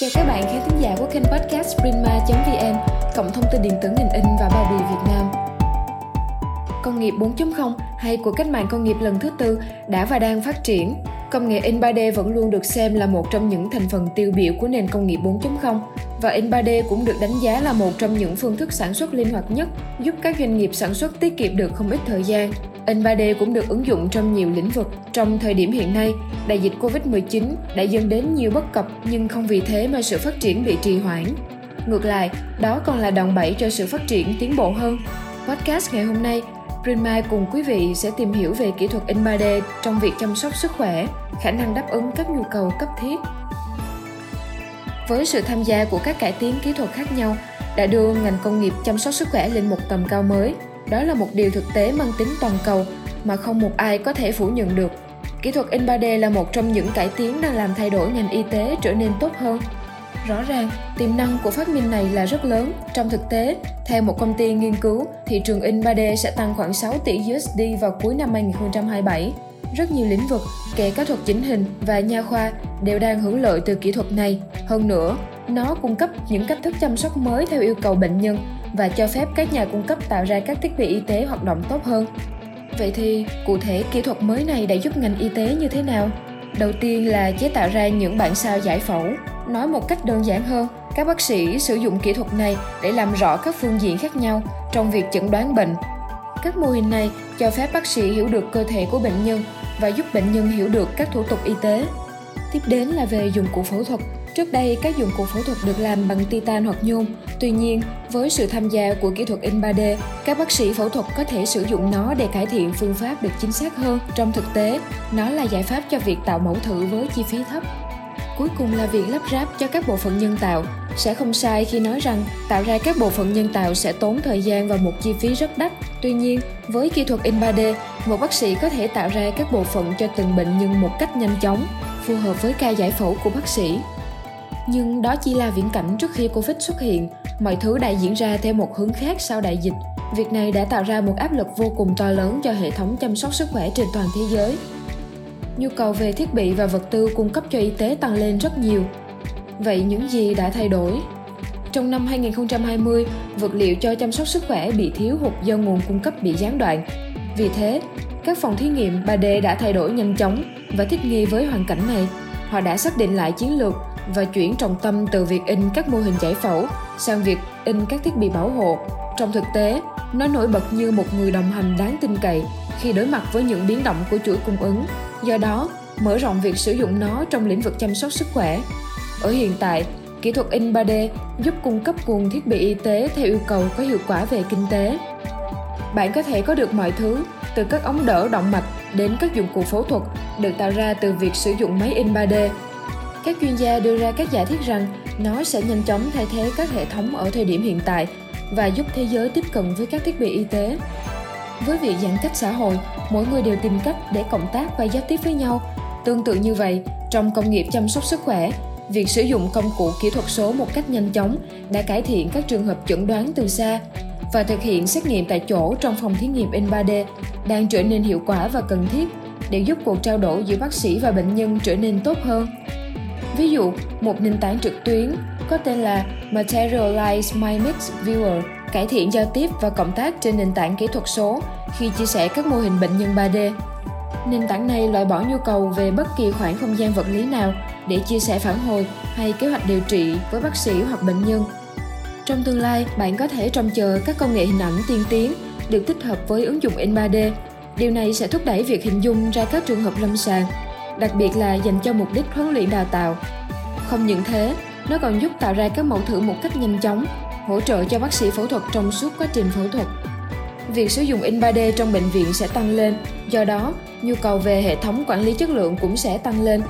Chào các bạn khán thính giả của kênh podcast Prima.vn, cộng thông tin điện tử ngành in và bao bì Việt Nam. Công nghiệp 4.0 hay cuộc cách mạng công nghiệp lần thứ tư đã và đang phát triển. Công nghệ in 3D vẫn luôn được xem là một trong những thành phần tiêu biểu của nền công nghiệp 4.0 và in 3D cũng được đánh giá là một trong những phương thức sản xuất linh hoạt nhất, giúp các doanh nghiệp sản xuất tiết kiệm được không ít thời gian, In 3D cũng được ứng dụng trong nhiều lĩnh vực. Trong thời điểm hiện nay, đại dịch Covid-19 đã dẫn đến nhiều bất cập nhưng không vì thế mà sự phát triển bị trì hoãn. Ngược lại, đó còn là đòn bẩy cho sự phát triển tiến bộ hơn. Podcast ngày hôm nay, Prima cùng quý vị sẽ tìm hiểu về kỹ thuật in 3D trong việc chăm sóc sức khỏe, khả năng đáp ứng các nhu cầu cấp thiết. Với sự tham gia của các cải tiến kỹ thuật khác nhau, đã đưa ngành công nghiệp chăm sóc sức khỏe lên một tầm cao mới – đó là một điều thực tế mang tính toàn cầu mà không một ai có thể phủ nhận được. Kỹ thuật in 3D là một trong những cải tiến đang làm thay đổi ngành y tế trở nên tốt hơn. Rõ ràng, tiềm năng của phát minh này là rất lớn. Trong thực tế, theo một công ty nghiên cứu, thị trường in 3D sẽ tăng khoảng 6 tỷ USD vào cuối năm 2027. Rất nhiều lĩnh vực, kể cả thuật chỉnh hình và nha khoa, đều đang hưởng lợi từ kỹ thuật này. Hơn nữa, nó cung cấp những cách thức chăm sóc mới theo yêu cầu bệnh nhân và cho phép các nhà cung cấp tạo ra các thiết bị y tế hoạt động tốt hơn. Vậy thì, cụ thể kỹ thuật mới này đã giúp ngành y tế như thế nào? Đầu tiên là chế tạo ra những bản sao giải phẫu. Nói một cách đơn giản hơn, các bác sĩ sử dụng kỹ thuật này để làm rõ các phương diện khác nhau trong việc chẩn đoán bệnh. Các mô hình này cho phép bác sĩ hiểu được cơ thể của bệnh nhân và giúp bệnh nhân hiểu được các thủ tục y tế. Tiếp đến là về dụng cụ phẫu thuật Trước đây, các dụng cụ phẫu thuật được làm bằng titan hoặc nhôm. Tuy nhiên, với sự tham gia của kỹ thuật in 3D, các bác sĩ phẫu thuật có thể sử dụng nó để cải thiện phương pháp được chính xác hơn. Trong thực tế, nó là giải pháp cho việc tạo mẫu thử với chi phí thấp. Cuối cùng là việc lắp ráp cho các bộ phận nhân tạo. Sẽ không sai khi nói rằng tạo ra các bộ phận nhân tạo sẽ tốn thời gian và một chi phí rất đắt. Tuy nhiên, với kỹ thuật in 3D, một bác sĩ có thể tạo ra các bộ phận cho từng bệnh nhân một cách nhanh chóng, phù hợp với ca giải phẫu của bác sĩ. Nhưng đó chỉ là viễn cảnh trước khi Covid xuất hiện, mọi thứ đã diễn ra theo một hướng khác sau đại dịch. Việc này đã tạo ra một áp lực vô cùng to lớn cho hệ thống chăm sóc sức khỏe trên toàn thế giới. Nhu cầu về thiết bị và vật tư cung cấp cho y tế tăng lên rất nhiều. Vậy những gì đã thay đổi? Trong năm 2020, vật liệu cho chăm sóc sức khỏe bị thiếu hụt do nguồn cung cấp bị gián đoạn. Vì thế, các phòng thí nghiệm 3D đã thay đổi nhanh chóng và thích nghi với hoàn cảnh này. Họ đã xác định lại chiến lược và chuyển trọng tâm từ việc in các mô hình giải phẫu sang việc in các thiết bị bảo hộ. Trong thực tế, nó nổi bật như một người đồng hành đáng tin cậy khi đối mặt với những biến động của chuỗi cung ứng. Do đó, mở rộng việc sử dụng nó trong lĩnh vực chăm sóc sức khỏe. Ở hiện tại, kỹ thuật in 3D giúp cung cấp nguồn thiết bị y tế theo yêu cầu có hiệu quả về kinh tế. Bạn có thể có được mọi thứ, từ các ống đỡ động mạch đến các dụng cụ phẫu thuật được tạo ra từ việc sử dụng máy in 3D các chuyên gia đưa ra các giả thiết rằng nó sẽ nhanh chóng thay thế các hệ thống ở thời điểm hiện tại và giúp thế giới tiếp cận với các thiết bị y tế. Với việc giãn cách xã hội, mỗi người đều tìm cách để cộng tác và giao tiếp với nhau. Tương tự như vậy, trong công nghiệp chăm sóc sức khỏe, việc sử dụng công cụ kỹ thuật số một cách nhanh chóng đã cải thiện các trường hợp chẩn đoán từ xa và thực hiện xét nghiệm tại chỗ trong phòng thí nghiệm in 3D đang trở nên hiệu quả và cần thiết để giúp cuộc trao đổi giữa bác sĩ và bệnh nhân trở nên tốt hơn. Ví dụ, một nền tảng trực tuyến có tên là Materialize Mimics Viewer cải thiện giao tiếp và cộng tác trên nền tảng kỹ thuật số khi chia sẻ các mô hình bệnh nhân 3D. Nền tảng này loại bỏ nhu cầu về bất kỳ khoảng không gian vật lý nào để chia sẻ phản hồi hay kế hoạch điều trị với bác sĩ hoặc bệnh nhân. Trong tương lai, bạn có thể trông chờ các công nghệ hình ảnh tiên tiến được tích hợp với ứng dụng in 3D. Điều này sẽ thúc đẩy việc hình dung ra các trường hợp lâm sàng đặc biệt là dành cho mục đích huấn luyện đào tạo. Không những thế, nó còn giúp tạo ra các mẫu thử một cách nhanh chóng, hỗ trợ cho bác sĩ phẫu thuật trong suốt quá trình phẫu thuật. Việc sử dụng in 3D trong bệnh viện sẽ tăng lên, do đó, nhu cầu về hệ thống quản lý chất lượng cũng sẽ tăng lên.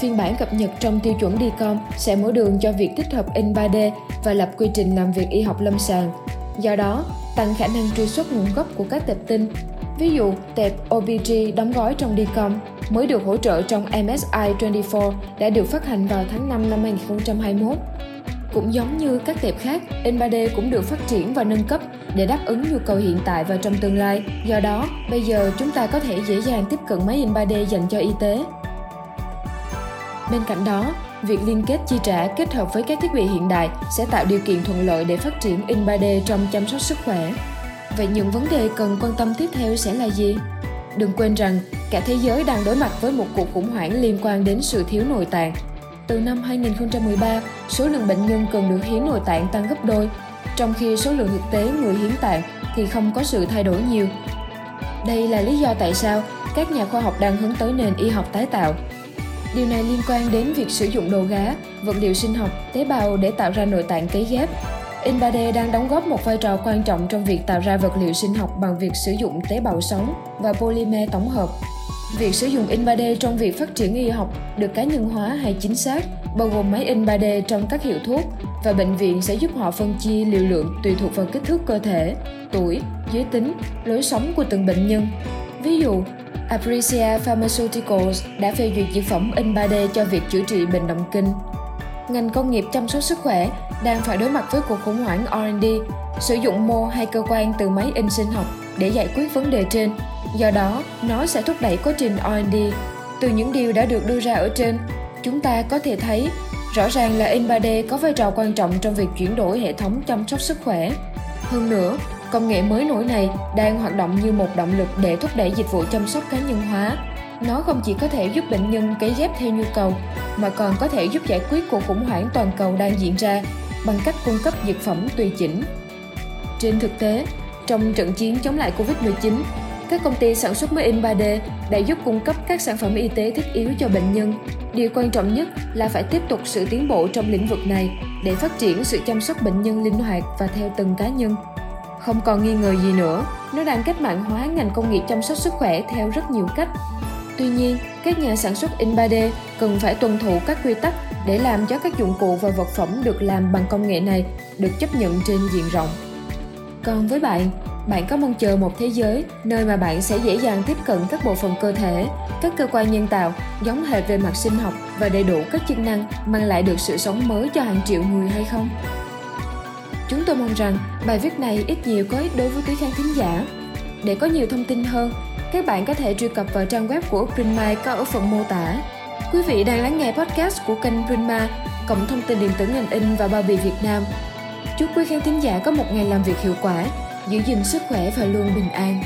Phiên bản cập nhật trong tiêu chuẩn DICOM sẽ mở đường cho việc tích hợp in 3D và lập quy trình làm việc y học lâm sàng. Do đó, tăng khả năng truy xuất nguồn gốc của các tệp tin. Ví dụ, tệp OBG đóng gói trong DICOM mới được hỗ trợ trong MSI 24 đã được phát hành vào tháng 5 năm 2021. Cũng giống như các tệp khác, in 3D cũng được phát triển và nâng cấp để đáp ứng nhu cầu hiện tại và trong tương lai. Do đó, bây giờ chúng ta có thể dễ dàng tiếp cận máy in 3D dành cho y tế. Bên cạnh đó, việc liên kết chi trả kết hợp với các thiết bị hiện đại sẽ tạo điều kiện thuận lợi để phát triển in 3D trong chăm sóc sức khỏe. Vậy những vấn đề cần quan tâm tiếp theo sẽ là gì? Đừng quên rằng cả thế giới đang đối mặt với một cuộc khủng hoảng liên quan đến sự thiếu nội tạng. Từ năm 2013, số lượng bệnh nhân cần được hiến nội tạng tăng gấp đôi, trong khi số lượng thực tế người hiến tạng thì không có sự thay đổi nhiều. Đây là lý do tại sao các nhà khoa học đang hướng tới nền y học tái tạo. Điều này liên quan đến việc sử dụng đồ gá, vật liệu sinh học, tế bào để tạo ra nội tạng cấy ghép. In 3D đang đóng góp một vai trò quan trọng trong việc tạo ra vật liệu sinh học bằng việc sử dụng tế bào sống và polymer tổng hợp. Việc sử dụng in 3D trong việc phát triển y học được cá nhân hóa hay chính xác, bao gồm máy in 3D trong các hiệu thuốc và bệnh viện sẽ giúp họ phân chia liều lượng tùy thuộc vào kích thước cơ thể, tuổi, giới tính, lối sống của từng bệnh nhân. Ví dụ, Aprecia Pharmaceuticals đã phê duyệt dược phẩm in 3D cho việc chữa trị bệnh động kinh. Ngành công nghiệp chăm sóc sức khỏe đang phải đối mặt với cuộc khủng hoảng R&D, sử dụng mô hay cơ quan từ máy in sinh học để giải quyết vấn đề trên. Do đó, nó sẽ thúc đẩy quá trình R&D. Từ những điều đã được đưa ra ở trên, chúng ta có thể thấy rõ ràng là in 3D có vai trò quan trọng trong việc chuyển đổi hệ thống chăm sóc sức khỏe. Hơn nữa, Công nghệ mới nổi này đang hoạt động như một động lực để thúc đẩy dịch vụ chăm sóc cá nhân hóa. Nó không chỉ có thể giúp bệnh nhân cấy ghép theo nhu cầu, mà còn có thể giúp giải quyết cuộc khủng hoảng toàn cầu đang diễn ra bằng cách cung cấp dược phẩm tùy chỉnh. Trên thực tế, trong trận chiến chống lại Covid-19, các công ty sản xuất máy in 3D đã giúp cung cấp các sản phẩm y tế thiết yếu cho bệnh nhân. Điều quan trọng nhất là phải tiếp tục sự tiến bộ trong lĩnh vực này để phát triển sự chăm sóc bệnh nhân linh hoạt và theo từng cá nhân. Không còn nghi ngờ gì nữa, nó đang cách mạng hóa ngành công nghiệp chăm sóc sức khỏe theo rất nhiều cách. Tuy nhiên, các nhà sản xuất in 3D cần phải tuân thủ các quy tắc để làm cho các dụng cụ và vật phẩm được làm bằng công nghệ này được chấp nhận trên diện rộng. Còn với bạn, bạn có mong chờ một thế giới nơi mà bạn sẽ dễ dàng tiếp cận các bộ phận cơ thể, các cơ quan nhân tạo giống hệt về mặt sinh học và đầy đủ các chức năng mang lại được sự sống mới cho hàng triệu người hay không? Chúng tôi mong rằng bài viết này ít nhiều có ích đối với quý khán thính giả. Để có nhiều thông tin hơn, các bạn có thể truy cập vào trang web của Printma có ở phần mô tả. Quý vị đang lắng nghe podcast của kênh Prima cộng thông tin điện tử ngành in và bao bì Việt Nam. Chúc quý khán thính giả có một ngày làm việc hiệu quả, giữ gìn sức khỏe và luôn bình an.